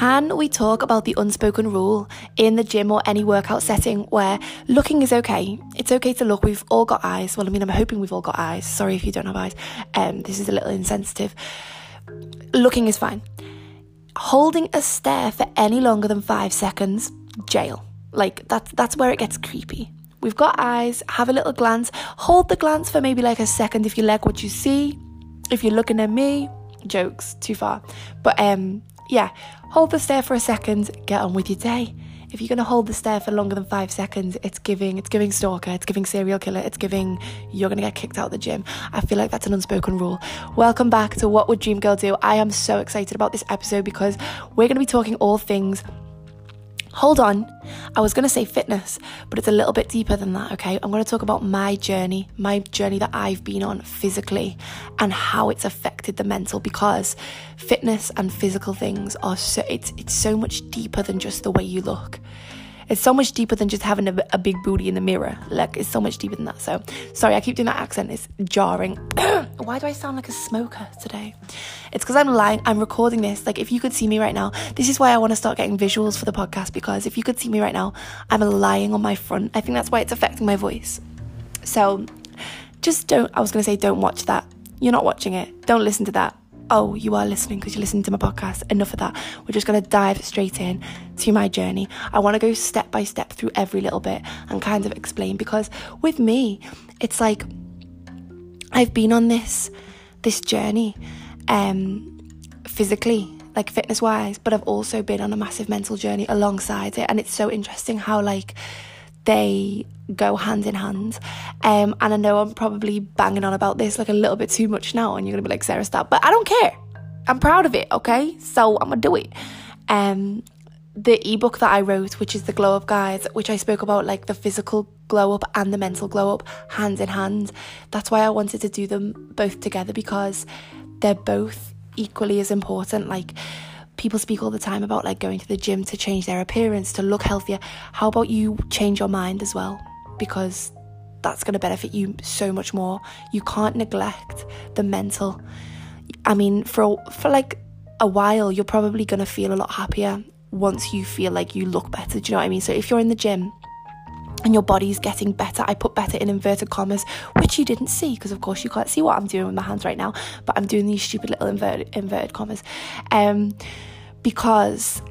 Can we talk about the unspoken rule in the gym or any workout setting where looking is okay? It's okay to look. We've all got eyes. Well, I mean, I'm hoping we've all got eyes. Sorry if you don't have eyes. Um, this is a little insensitive. Looking is fine. Holding a stare for any longer than five seconds, jail. Like that's that's where it gets creepy. We've got eyes. Have a little glance. Hold the glance for maybe like a second if you like what you see. If you're looking at me, jokes too far. But um, yeah, hold the stare for a second. Get on with your day. If you're gonna hold the stare for longer than five seconds, it's giving it's giving stalker, it's giving serial killer, it's giving you're gonna get kicked out of the gym. I feel like that's an unspoken rule. Welcome back to What Would Dream Girl Do? I am so excited about this episode because we're gonna be talking all things Hold on, I was going to say fitness, but it's a little bit deeper than that, okay? I'm going to talk about my journey, my journey that I've been on physically and how it's affected the mental because fitness and physical things are so it's it's so much deeper than just the way you look. It's so much deeper than just having a, a big booty in the mirror. Like, it's so much deeper than that. So, sorry, I keep doing that accent. It's jarring. Why do I sound like a smoker today? It's because I'm lying. I'm recording this. Like, if you could see me right now, this is why I want to start getting visuals for the podcast because if you could see me right now, I'm lying on my front. I think that's why it's affecting my voice. So, just don't, I was going to say, don't watch that. You're not watching it. Don't listen to that oh, you are listening because you're listening to my podcast. Enough of that. We're just going to dive straight in to my journey. I want to go step by step through every little bit and kind of explain because with me, it's like I've been on this this journey um physically like fitness wise but I've also been on a massive mental journey alongside it and it's so interesting how like they go hand in hand. Um, and I know I'm probably banging on about this like a little bit too much now, and you're gonna be like, Sarah, stop. But I don't care. I'm proud of it, okay? So I'm gonna do it. Um, the ebook that I wrote, which is the Glow Up Guides, which I spoke about like the physical glow up and the mental glow up hand in hand. That's why I wanted to do them both together because they're both equally as important. Like, people speak all the time about like going to the gym to change their appearance, to look healthier. How about you change your mind as well? Because that's going to benefit you so much more. You can't neglect the mental. I mean, for for like a while, you're probably going to feel a lot happier once you feel like you look better. Do you know what I mean? So if you're in the gym and your body's getting better. I put better in inverted commas, which you didn't see because, of course, you can't see what I'm doing with my hands right now. But I'm doing these stupid little inverted inverted commas. Um, because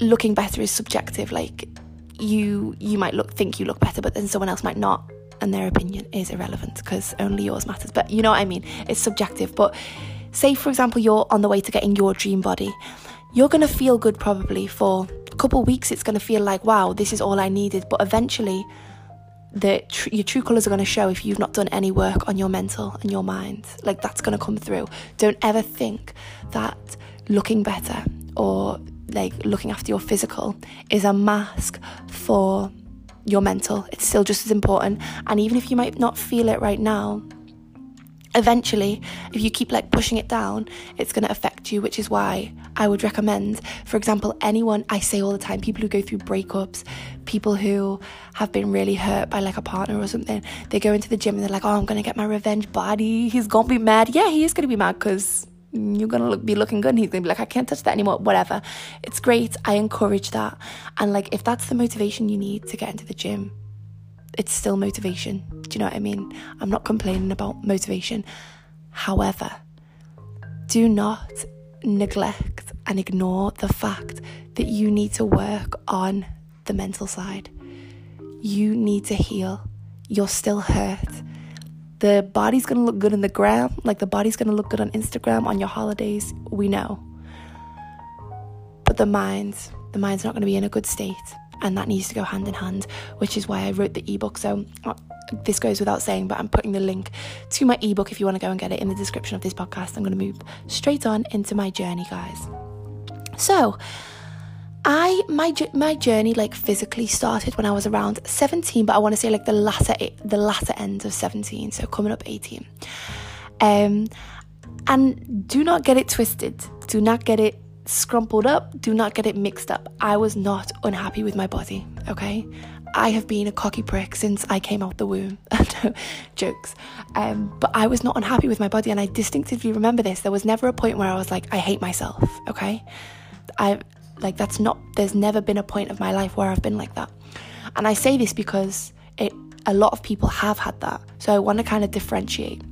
looking better is subjective like you you might look think you look better but then someone else might not and their opinion is irrelevant because only yours matters. But you know what i mean? It's subjective. But say for example you're on the way to getting your dream body. You're to feel good probably for a couple weeks. It's to feel like wow this is all i needed. But eventually the tr- your true colors are going to show if you've not done any work on your mental and your mind. Like that's going to come through. Don't ever think that looking better or like looking after your physical is a mask for your mental. It's still just as important. And even if you might not feel it right now, eventually, if you keep like pushing it down, it's going to affect you, which is why I would recommend, for example, anyone I say all the time, people who go through breakups, people who have been really hurt by like a partner or something, they go into the gym and they're like, oh, I'm going to get my revenge body. He's going to be mad. Yeah, he is going to be mad because you're gonna look, be looking good and he's gonna be like i can't touch that anymore whatever. It's great. I encourage that. And like if that's the motivation you need to get into the gym it's still motivation. Do you know what i mean? I'm not complaining about motivation. However do not neglect and ignore the fact that you need to work on the mental side. You need to heal. You're still hurt the body's gonna look good in the gram, like the body's gonna look good on Instagram on your holidays, we know. But the mind, the mind's not gonna be in a good state, and that needs to go hand in hand, which is why I wrote the ebook. So uh, this goes without saying, but I'm putting the link to my ebook if you want to go and get it in the description of this podcast. I'm gonna move straight on into my journey, guys. So, I my my journey like physically started when I was around 17, but I want to say like the latter the latter end of 17, so coming up 18. Um, and do not get it twisted. Do not get it scrumpled up. Do not get it mixed up. I was not unhappy with my body. Okay, I have been a cocky prick since I came out the womb. no, Jokes. Um, but I was not unhappy with my body, and I distinctively remember this. There was never a point where I was like, I hate myself. Okay, I Like, that's not, there's never been a point of my life where I've been like that. And I say this because it, a lot of people have had that. So I want to kind of differentiate.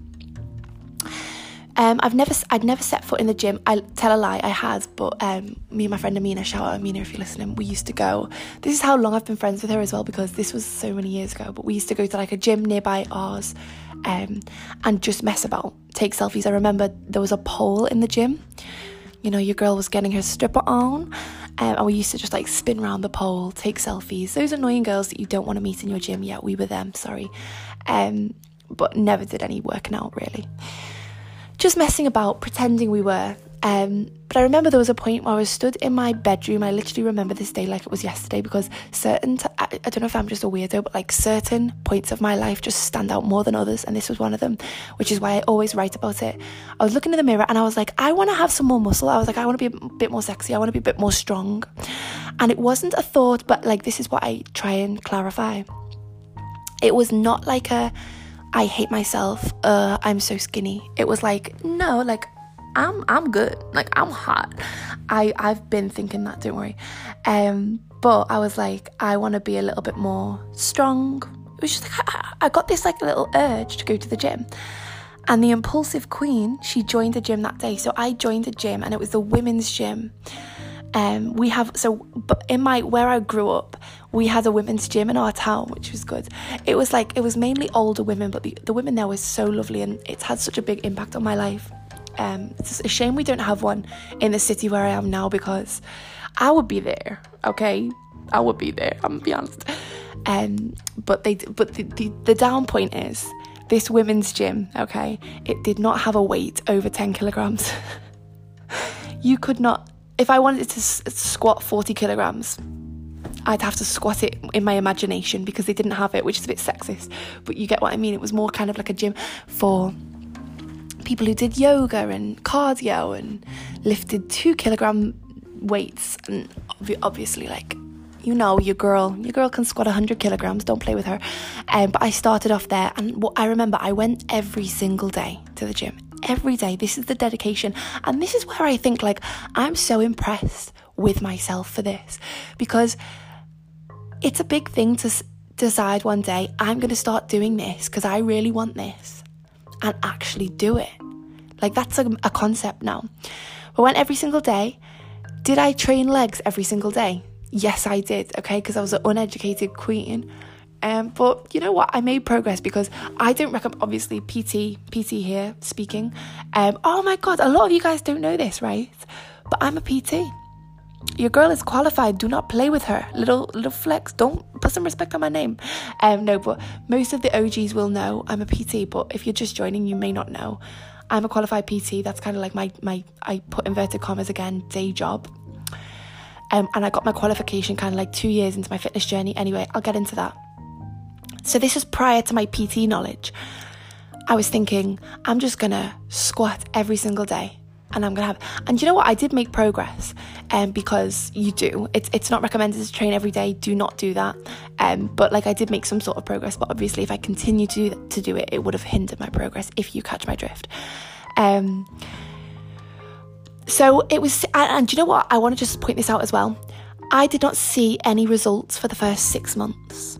Um, I've never, I'd never set foot in the gym. I tell a lie, I had, but um, me and my friend Amina, shout out Amina if you're listening, we used to go. This is how long I've been friends with her as well because this was so many years ago. But we used to go to like a gym nearby ours, um, and just mess about, take selfies. I remember there was a pole in the gym. You know, your girl was getting her stripper on, um, and we used to just like spin around the pole, take selfies. Those annoying girls that you don't want to meet in your gym. Yeah, we were them. Sorry, um, but never did any working out really just messing about, pretending we were. Um, but I remember there was a point where I was stood in my bedroom. I literally remember this day like it was yesterday because certain, t- I, I don't know if I'm just a weirdo, but like certain points of my life just stand out more than others. And this was one of them, which is why I always write about it. I was looking in the mirror and I was like, I want to have some more muscle. I was like, I want to be a bit more sexy. I want to be a bit more strong. And it wasn't a thought, but like, this is what I try and clarify. It was not like a, I hate myself. Uh, I'm so skinny. It was like, no, like I'm I'm good. Like I'm hot. I I've been thinking that, don't worry. Um, but I was like, I want to be a little bit more strong. It was just like I, I got this like little urge to go to the gym. And the impulsive queen, she joined the gym that day. So I joined the gym and it was the women's gym. Um, we have so in my where I grew up, we had a women's gym in our town, which was good. It was like it was mainly older women, but the, the women there were so lovely, and it's had such a big impact on my life. Um, it's a shame we don't have one in the city where I am now because I would be there. Okay, I would be there. I'm gonna be honest. Um, but they, but the, the, the down point is this women's gym. Okay, it did not have a weight over ten kilograms. you could not if I wanted to s- squat 40 kilograms, I'd have to squat it in my imagination because they didn't have it, which is a bit sexist. But you get what I mean. It was more kind of like a gym for people who did yoga and cardio and lifted two kilogram weights. And obviously, like, you know, your girl, your girl can squat 100 kilograms, don't play with her. Um, but I started off there, and what I remember, I went every single day to the gym, every day. This is the dedication. And this is where I think, like, I'm so impressed with myself for this because it's a big thing to s- decide one day, I'm going to start doing this because I really want this and actually do it. Like, that's a, a concept now. I went every single day. Did I train legs every single day? Yes, I did, okay, because I was an uneducated queen. Um, but you know what? I made progress because I don't recommend, obviously, PT, PT here speaking. Um, oh my God, a lot of you guys don't know this, right? But I'm a PT. Your girl is qualified. Do not play with her. Little little flex. Don't put some respect on my name. Um, no, but most of the OGs will know I'm a PT. But if you're just joining, you may not know. I'm a qualified PT. That's kind of like my my I put inverted commas again day job. Um, and I got my qualification kind of like two years into my fitness journey. Anyway, I'll get into that. So this was prior to my PT knowledge. I was thinking, I'm just gonna squat every single day and I'm gonna have and you know what? I did make progress um because you do. It's it's not recommended to train every day. Do not do that. Um but like I did make some sort of progress but obviously if I continue to do, to do it it would have hindered my progress if you catch my drift. Um so it was and, and you know what? I want to just point this out as well. I did not see any results for the first 6 months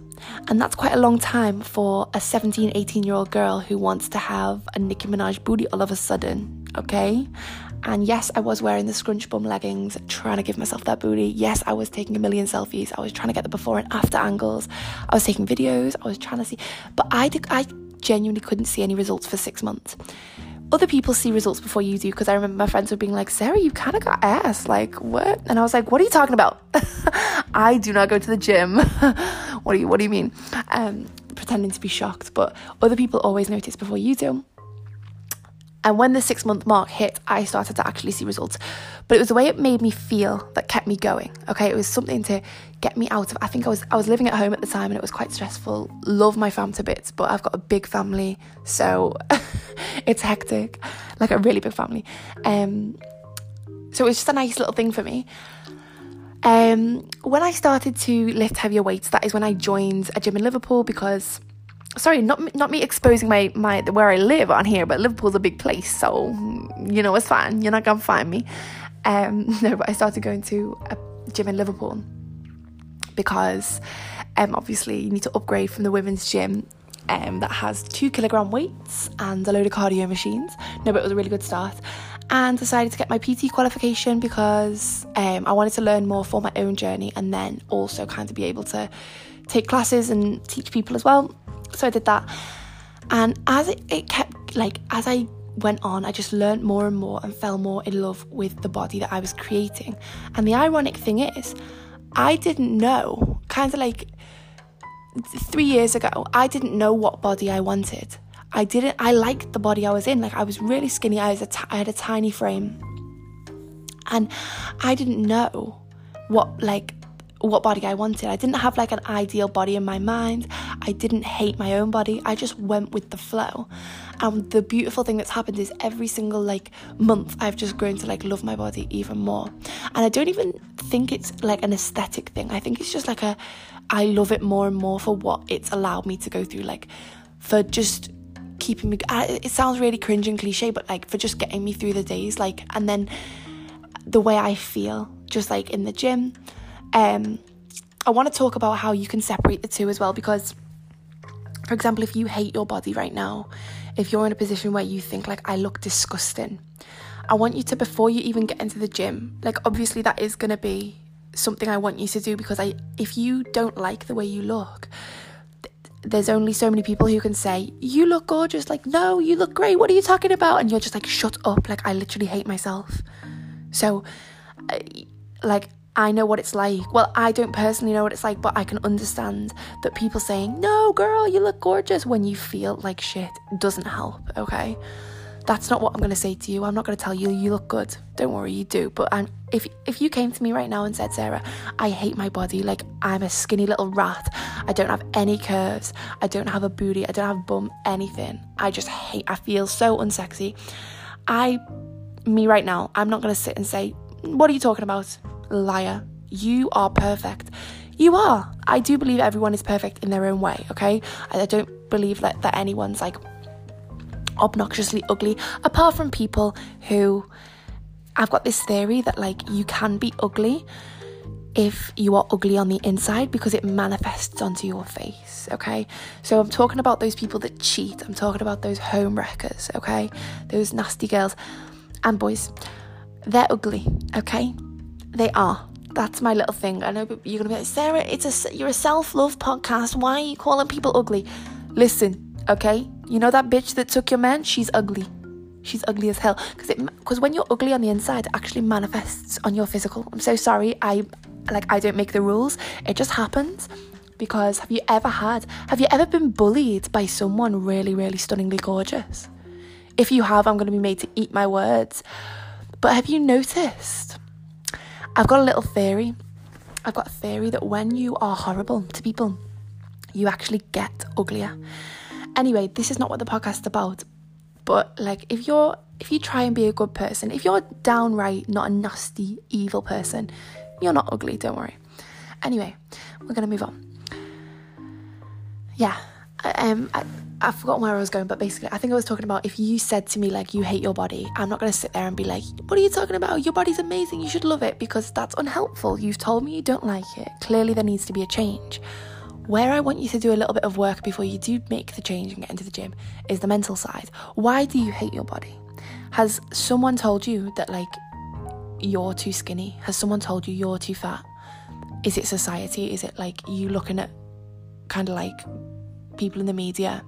and that's quite a long time for a 17, 18 year old girl who wants to have a Nicki Minaj booty all of a sudden, okay? And yes, I was wearing the scrunch bum leggings, trying to give myself that booty. Yes, I was taking a million selfies. I was trying to get the before and after angles. I was taking videos. I was trying to see, but I did, I genuinely couldn't see any results for six months. Other people see results before you do because I remember my friends were being like, Sarah, you kind of got ass. Like, what? And I was like, what are you talking about? I do not go to the gym. what do you What do you mean? Um, pretending to be shocked, but other people always notice before you do. And when the six month mark hit, I started to actually see results. But it was the way it made me feel that kept me going. Okay, it was something to get me out of. I think I was I was living at home at the time and it was quite stressful. Love my fam to bits, but I've got a big family, so it's hectic, like a really big family. Um, so it was just a nice little thing for me. Um, when I started to lift heavier weights, that is when I joined a gym in Liverpool because, sorry, not not me exposing my my where I live on here, but Liverpool's a big place, so you know it's fine. You're not gonna find me. Um, no, but I started going to a gym in Liverpool because um, obviously you need to upgrade from the women's gym um, that has two kilogram weights and a load of cardio machines. No, but it was a really good start. And decided to get my PT qualification because um, I wanted to learn more for my own journey and then also kind of be able to take classes and teach people as well. So I did that. And as it, it kept, like, as I went on, I just learned more and more and fell more in love with the body that I was creating. And the ironic thing is, I didn't know, kind of like three years ago, I didn't know what body I wanted. I didn't, I liked the body I was in. Like, I was really skinny, I, was a t- I had a tiny frame. And I didn't know what, like, what body I wanted. I didn't have like an ideal body in my mind. I didn't hate my own body. I just went with the flow. And the beautiful thing that's happened is every single like month I've just grown to like love my body even more. And I don't even think it's like an aesthetic thing. I think it's just like a I love it more and more for what it's allowed me to go through like for just keeping me it sounds really cringe and cliche but like for just getting me through the days like and then the way I feel just like in the gym um, I want to talk about how you can separate the two as well because, for example, if you hate your body right now, if you're in a position where you think, like, I look disgusting, I want you to, before you even get into the gym, like, obviously, that is going to be something I want you to do because I, if you don't like the way you look, there's only so many people who can say, You look gorgeous. Like, no, you look great. What are you talking about? And you're just like, Shut up. Like, I literally hate myself. So, like, I know what it's like. Well, I don't personally know what it's like, but I can understand that people saying, No, girl, you look gorgeous when you feel like shit doesn't help, okay? That's not what I'm to say to you. I'm not to tell you you look good. Don't worry, you do. But I'm, if if you came to me right now and said, Sarah, I hate my body, like I'm a skinny little rat. I don't have any curves. I don't have a booty. I don't have a bum. Anything. I just hate. I feel so unsexy. I, me right now, I'm not to sit and say, What are you talking about? Liar. You are perfect. You are. I do believe everyone is perfect in their own way, okay? I don't believe that, that anyone's like obnoxiously ugly, apart from people who I've got this theory that like you can be ugly if you are ugly on the inside because it manifests onto your face, okay? So I'm talking about those people that cheat, I'm talking about those home wreckers, okay? Those nasty girls and boys. They're ugly, okay? They are. That's my little thing. I know you're gonna be like, Sarah, it's a you're a self love podcast. Why are you calling people ugly? Listen, okay. You know that bitch that took your man? She's ugly. She's ugly as hell. Because it because when you're ugly on the inside, it actually manifests on your physical. I'm so sorry. I like I don't make the rules. It just happens. Because have you ever had? Have you ever been bullied by someone really, really stunningly gorgeous? If you have, I'm to be made to eat my words. But have you noticed? I've got a little theory. I've got a theory that when you are horrible to people, you actually get uglier. Anyway, this is not what the podcast is about. But like if you're if you try and be a good person, if you're downright not a nasty, evil person, you're not ugly, don't worry. Anyway, we're gonna move on. Yeah. Um I, I've forgotten where I was going, but basically, I think I was talking about if you said to me, like, you hate your body, I'm not going to sit there and be like, what are you talking about? Your body's amazing. You should love it because that's unhelpful. You've told me you don't like it. Clearly, there needs to be a change. Where I want you to do a little bit of work before you do make the change and get into the gym is the mental side. Why do you hate your body? Has someone told you that, like, you're too skinny? Has someone told you you're too fat? Is it society? Is it like you looking at kind of like people in the media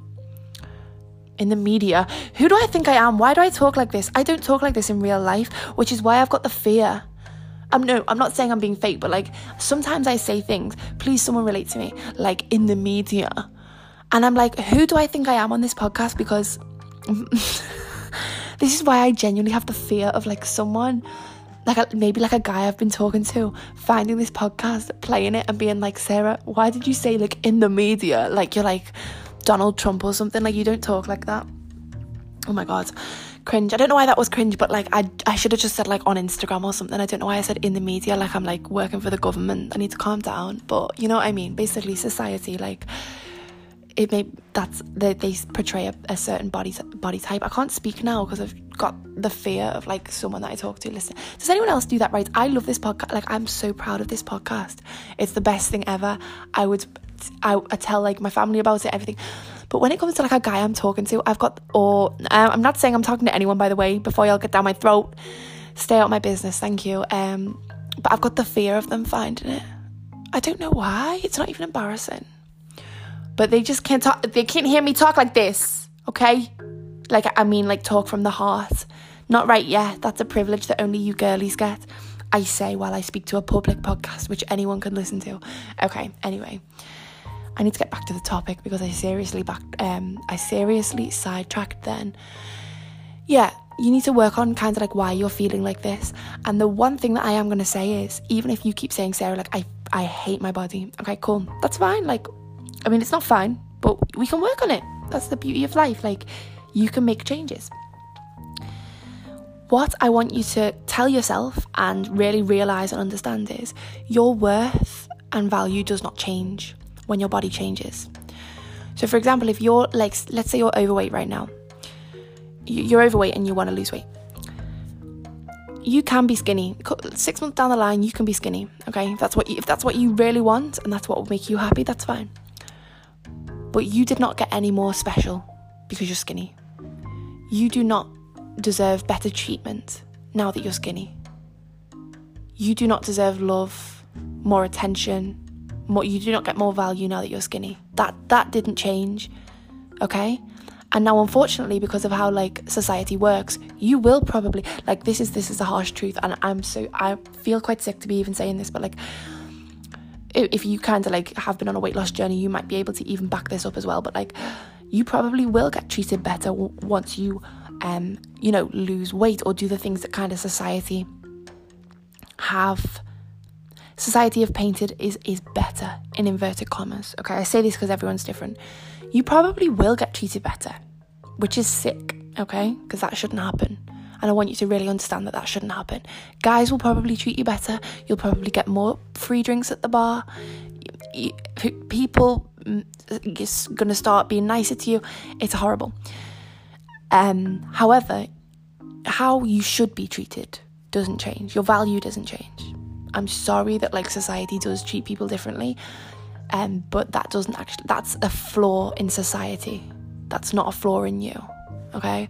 in the media. Who do I think I am? Why do I talk like this? I don't talk like this in real life, which is why I've got the fear. I'm no, I'm not saying I'm being fake, but like sometimes I say things, please someone relate to me, like in the media. And I'm like, who do I think I am on this podcast? Because this is why I genuinely have the fear of like someone like a, maybe like a guy I've been talking to finding this podcast, playing it and being like, Sarah, why did you say like in the media? Like you're like Donald Trump or something. Like, you don't talk like that. Oh my God. Cringe. I don't know why that was cringe, but like, I, I should have just said like on Instagram or something. I don't know why I said in the media. Like, I'm like working for the government. I need to calm down. But you know what I mean? Basically, society, like, it may that's they, they portray a, a certain body body type. I can't speak now because I've got the fear of like someone that I talk to listen. Does anyone else do that? Right? I love this podcast. Like I'm so proud of this podcast. It's the best thing ever. I would I, I tell like my family about it, everything. But when it comes to like a guy I'm talking to, I've got or um, I'm not saying I'm talking to anyone by the way. Before y'all get down my throat, stay out my business. Thank you. Um, but I've got the fear of them finding it. I don't know why. It's not even embarrassing. But they just can't talk. They can't hear me talk like this. Okay, like I mean, like talk from the heart. Not right. yet. that's a privilege that only you girlies get. I say while I speak to a public podcast, which anyone can listen to. Okay. Anyway. I need to get back to the topic because I seriously back um I seriously sidetracked then. Yeah, you need to work on kind of like why you're feeling like this. And the one thing that I am gonna say is even if you keep saying Sarah, like I I hate my body, okay, cool. That's fine. Like I mean it's not fine, but we can work on it. That's the beauty of life. Like you can make changes. What I want you to tell yourself and really realize and understand is your worth and value does not change when your body changes. So, for example, if you're like, let's say you're overweight right now, you're overweight and you want to lose weight. You can be skinny. Six months down the line, you can be skinny. Okay, if that's what you, if that's what you really want and that's what will make you happy, that's fine. But you did not get any more special because you're skinny. You do not deserve better treatment now that you're skinny. You do not deserve love, more attention, more, you do not get more value now that you're skinny. That that didn't change. Okay? And now unfortunately because of how like society works, you will probably like this is this is a harsh truth and I'm so I feel quite sick to be even saying this, but like if you kind of like have been on a weight loss journey, you might be able to even back this up as well, but like you probably will get treated better once you um you know lose weight or do the things that kind of society have society have painted is is better in inverted commas. Okay, I say this because everyone's different. You probably will get treated better, which is sick. Okay, because that shouldn't happen. And I want you to really understand that that shouldn't happen. Guys will probably treat you better. You'll probably get more free drinks at the bar. People mm, is going to start being nicer to you. It's horrible. Um, however, how you should be treated doesn't change. Your value doesn't change. I'm sorry that like society does treat people differently. Um, but that doesn't actually that's a flaw in society. That's not a flaw in you. Okay?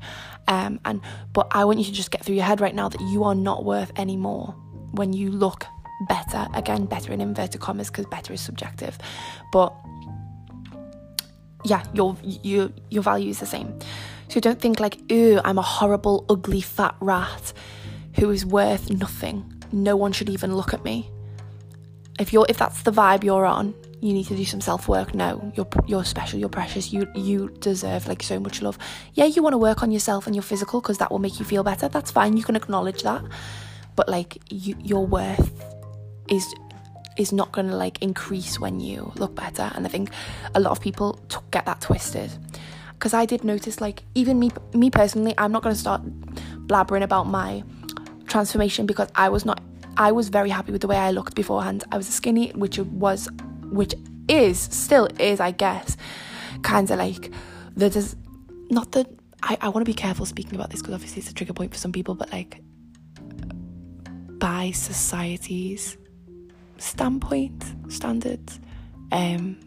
Um, and but I want you to just get through your head right now that you are not worth any more when you look better. Again, better in inverted commas because better is subjective. But yeah, your your your value is the same. So don't think like, ooh, I'm a horrible, ugly, fat rat who is worth nothing no one should even look at me. If you're if that's the vibe you're on, you need to do some self-work. No, you're you're special, you're precious. You you deserve like so much love. Yeah, you want to work on yourself and your physical because that will make you feel better. That's fine. You can acknowledge that. But like you, your worth is is not going to like increase when you look better and i think a lot of people t- get that twisted because i did notice like even me me personally i'm not going to start blabbering about my transformation because I was not I was very happy with the way I looked beforehand. I was skinny, which was which is still is, I guess, kind of like the not the I, I want to be careful speaking about this because obviously it's a trigger point for some people, but like by society's standpoint, standards, um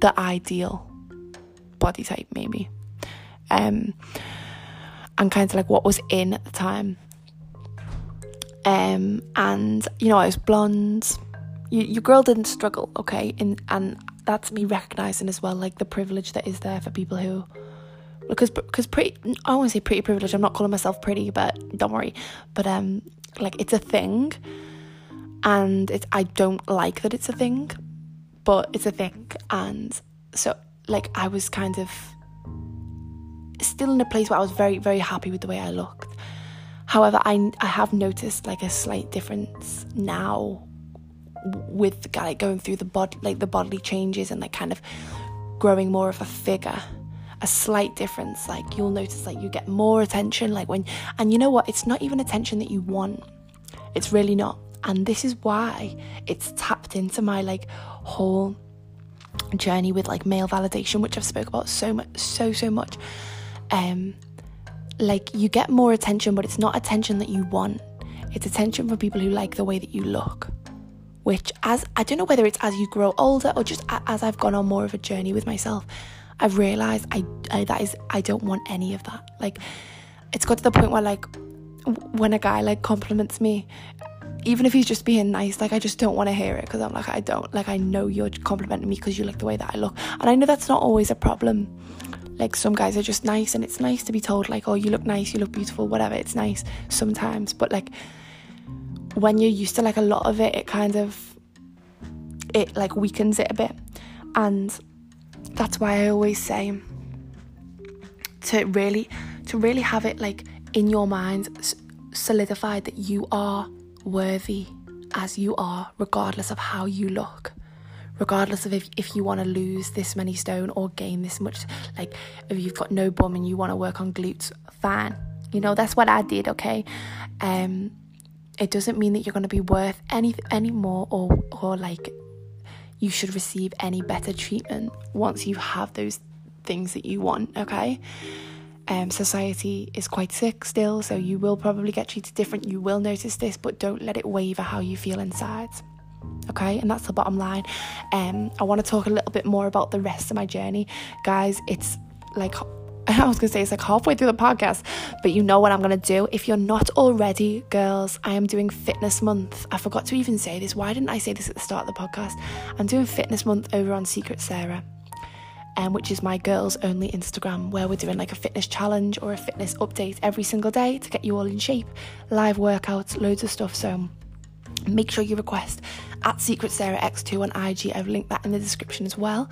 the ideal body type maybe. Um and kind of like what was in at the time. Um, and you know, I was blonde. You, your girl didn't struggle, okay, and and that's me recognizing as well, like the privilege that is there for people who, because because pretty, I want to say pretty privilege. I'm not calling myself pretty, but don't worry. But um, like it's a thing, and it's I don't like that it's a thing, but it's a thing, and so like I was kind of still in a place where I was very, very happy with the way I looked. However, I, I have noticed like a slight difference now with like going through the bod like the bodily changes and like kind of growing more of a figure a slight difference like you'll notice like you get more attention like when and you know what it's not even attention that you want it's really not and this is why it's tapped into my like whole journey with like male validation, which I've spoke about so much, so so much. Um, like you get more attention, but it's not attention that you want. It's attention from people who like the way that you look. Which, as I don't know whether it's as you grow older or just as I've gone on more of a journey with myself, I've realized I, I that is I don't want any of that. Like, it's got to the point where like when a guy like compliments me even if he's just being nice, like I just don't want to hear it because I'm like, I don't, like, I know you're complimenting me because you like the way that I look. And I know that's not always a problem. Like, some guys are just nice, and it's nice to be told, like, oh, you look nice, you look beautiful, whatever. It's nice sometimes. But, like, when you're used to, like, a lot of it, it kind of, it, like, weakens it a bit. And that's why I always say to really, to really have it, like, in your mind solidified that you are worthy as you are, regardless of how you look. Regardless of if, if you want to lose this many stone or gain this much, like if you've got no bum and you want to work on glutes, fine. You know, that's what I did, okay? Um, it doesn't mean that you're going to be worth any any more or or like you should receive any better treatment once you have those things that you want okay um, society is quite sick still, so you will probably get treated different. You will notice this, but don't let it waver how you feel inside. Okay, and that's the bottom line. Um, I want to talk a little bit more about the rest of my journey, guys. It's like I was gonna say it's like halfway through the podcast, but you know what I'm gonna do. If you're not already, girls, I am doing fitness month. I forgot to even say this. Why didn't I say this at the start of the podcast? I'm doing fitness month over on Secret Sarah um, which is my girls only Instagram, where we're doing like a fitness challenge or a fitness update every single day to get you all in shape. Live workouts, loads of stuff. So make sure you request at Secret Sarah X2 on IG. I've linked that in the description as well.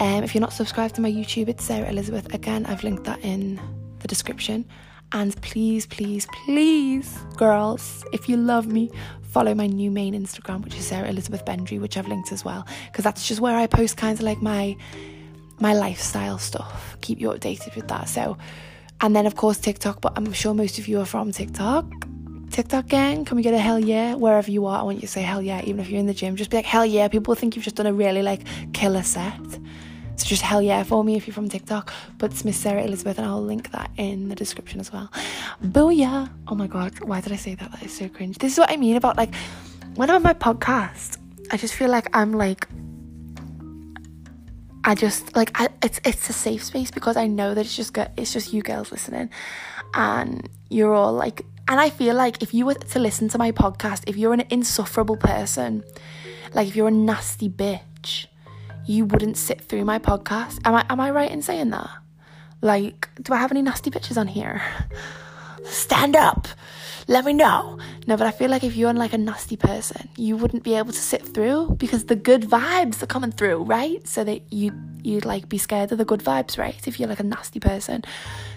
Um, if you're not subscribed to my YouTube, it's Sarah Elizabeth. Again, I've linked that in the description. And please, please, please, girls, if you love me, follow my new main Instagram, which is Sarah Elizabeth Bendry, which I've linked as well, because that's just where I post kind of like my my lifestyle stuff, keep you updated with that. So, and then of course TikTok, but I'm sure most of you are from TikTok. TikTok gang, can we get a hell yeah? Wherever you are, I want you to say hell yeah, even if you're in the gym. Just be like, hell yeah. People think you've just done a really like killer set. So just hell yeah for me if you're from TikTok. But it's Miss Sarah Elizabeth, and I'll link that in the description as well. Booyah! Oh my god, why did I say that? That is so cringe. This is what I mean about like when I'm on my podcast, I just feel like I'm like I just like I, it's it's a safe space because I know that it's just good, it's just you girls listening, and you're all like, and I feel like if you were to listen to my podcast, if you're an insufferable person, like if you're a nasty bitch, you wouldn't sit through my podcast. Am I am I right in saying that? Like, do I have any nasty bitches on here? Stand up let me know. No, but I feel like if you're like a nasty person, you wouldn't be able to sit through because the good vibes are coming through, right? So that you you'd like be scared of the good vibes, right? If you're like a nasty person.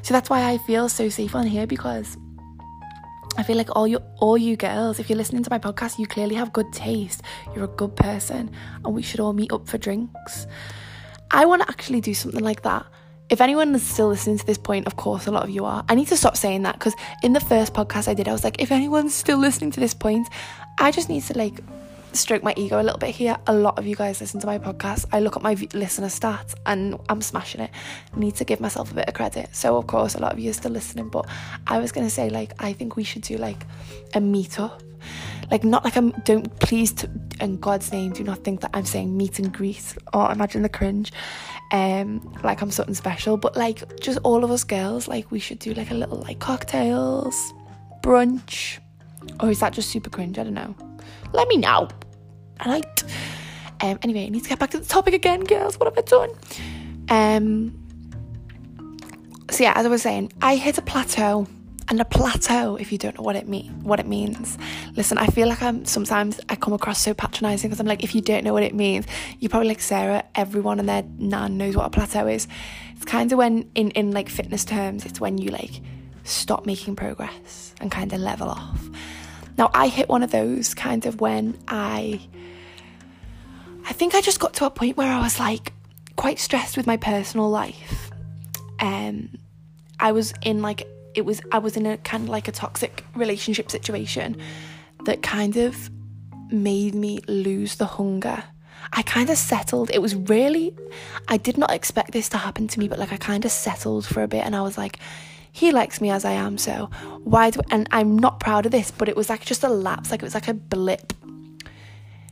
So that's why I feel so safe on here because I feel like all you all you girls, if you're listening to my podcast, you clearly have good taste. You're a good person, and we should all meet up for drinks. I want to actually do something like that if anyone is still listening to this point, of course, a lot of you are. I need to stop saying that because in the first podcast I did, I was like, if anyone's still listening to this point, I just need to like stroke my ego a little bit here. A lot of you guys listen to my podcast. I look at my listener stats and I'm smashing it. Need to give myself a bit of credit. So, of course, a lot of you are still listening, but I was going to say, like, I think we should do like a meetup like not like I'm don't please in God's name do not think that I'm saying meet and greet or imagine the cringe um like I'm something special but like just all of us girls like we should do like a little like cocktails brunch or is that just super cringe I don't know let me know alright um anyway I need to get back to the topic again girls. What have I done? Um so yeah as I was saying I hit a plateau and a plateau if you don't know what it mean what it means. Listen i feel like i'm sometimes i come across so patronizing because i'm like if you don't know what it means you're probably like sarah everyone and their nan knows what a plateau is. It's kind of when in in like fitness terms it's when you like stop making progress and kind of level off. Now i hit one of those kind of when i i think i just got to a point where i was like quite stressed with my personal life um i was in like it was I was in a kind of like a toxic relationship situation that kind of made me lose the hunger I kind of settled. It was really, I did not expect this to happen to me, but like I kind of settled for a bit and I was like, he likes me as I am, so why do, and I'm not proud of this, but it was like just a lapse, like it was like a blip.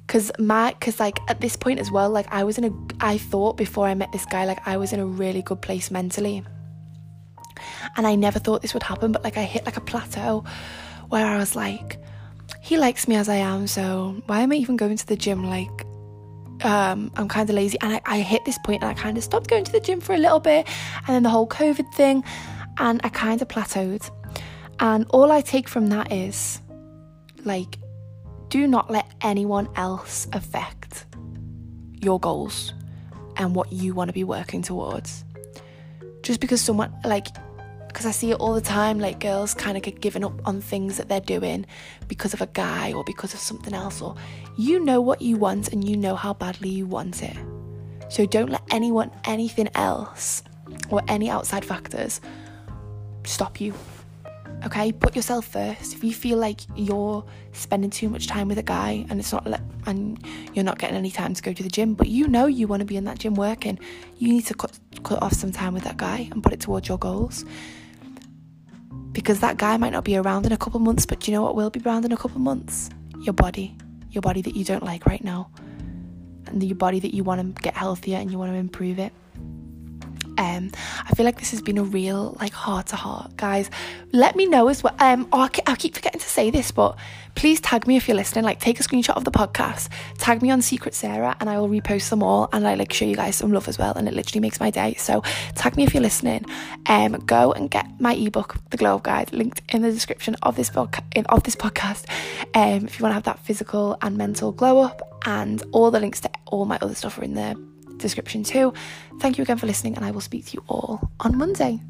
Cause my, cause like at this point as well, like I was in a, I thought before I met this guy, like I was in a really good place mentally. And I never thought this would happen, but like I hit like a plateau where I was like, he likes me as I am, so why am I even going to the gym? Like, um, I'm kind of lazy. And I, I hit this point and I kind of stopped going to the gym for a little bit. And then the whole COVID thing, and I kind of plateaued. And all I take from that is like, do not let anyone else affect your goals and what you want to be working towards. Just because someone, like, because I see it all the time, like girls kind of get given up on things that they're doing because of a guy or because of something else, or you know what you want and you know how badly you want it. So don't let anyone, anything else, or any outside factors stop you. Okay, put yourself first. If you feel like you're spending too much time with a guy and it's not le- and you're not getting any time to go to the gym, but you know you want to be in that gym working, you need to cut cut off some time with that guy and put it towards your goals. Because that guy might not be around in a couple months, but you know what will be around in a couple months? Your body. Your body that you don't like right now. And your body that you want to get healthier and you want to improve it. Um, I feel like this has been a real like heart to heart, guys. Let me know as well. Um, oh, I keep forgetting to say this, but please tag me if you're listening. Like, take a screenshot of the podcast, tag me on Secret Sarah, and I will repost them all and I like show you guys some love as well. And it literally makes my day. So tag me if you're listening. Um, go and get my ebook, The Glow Up Guide, linked in the description of this book of this podcast. Um, if you want to have that physical and mental glow up, and all the links to all my other stuff are in there description too. Thank you again for listening, and I will speak to you all on Monday.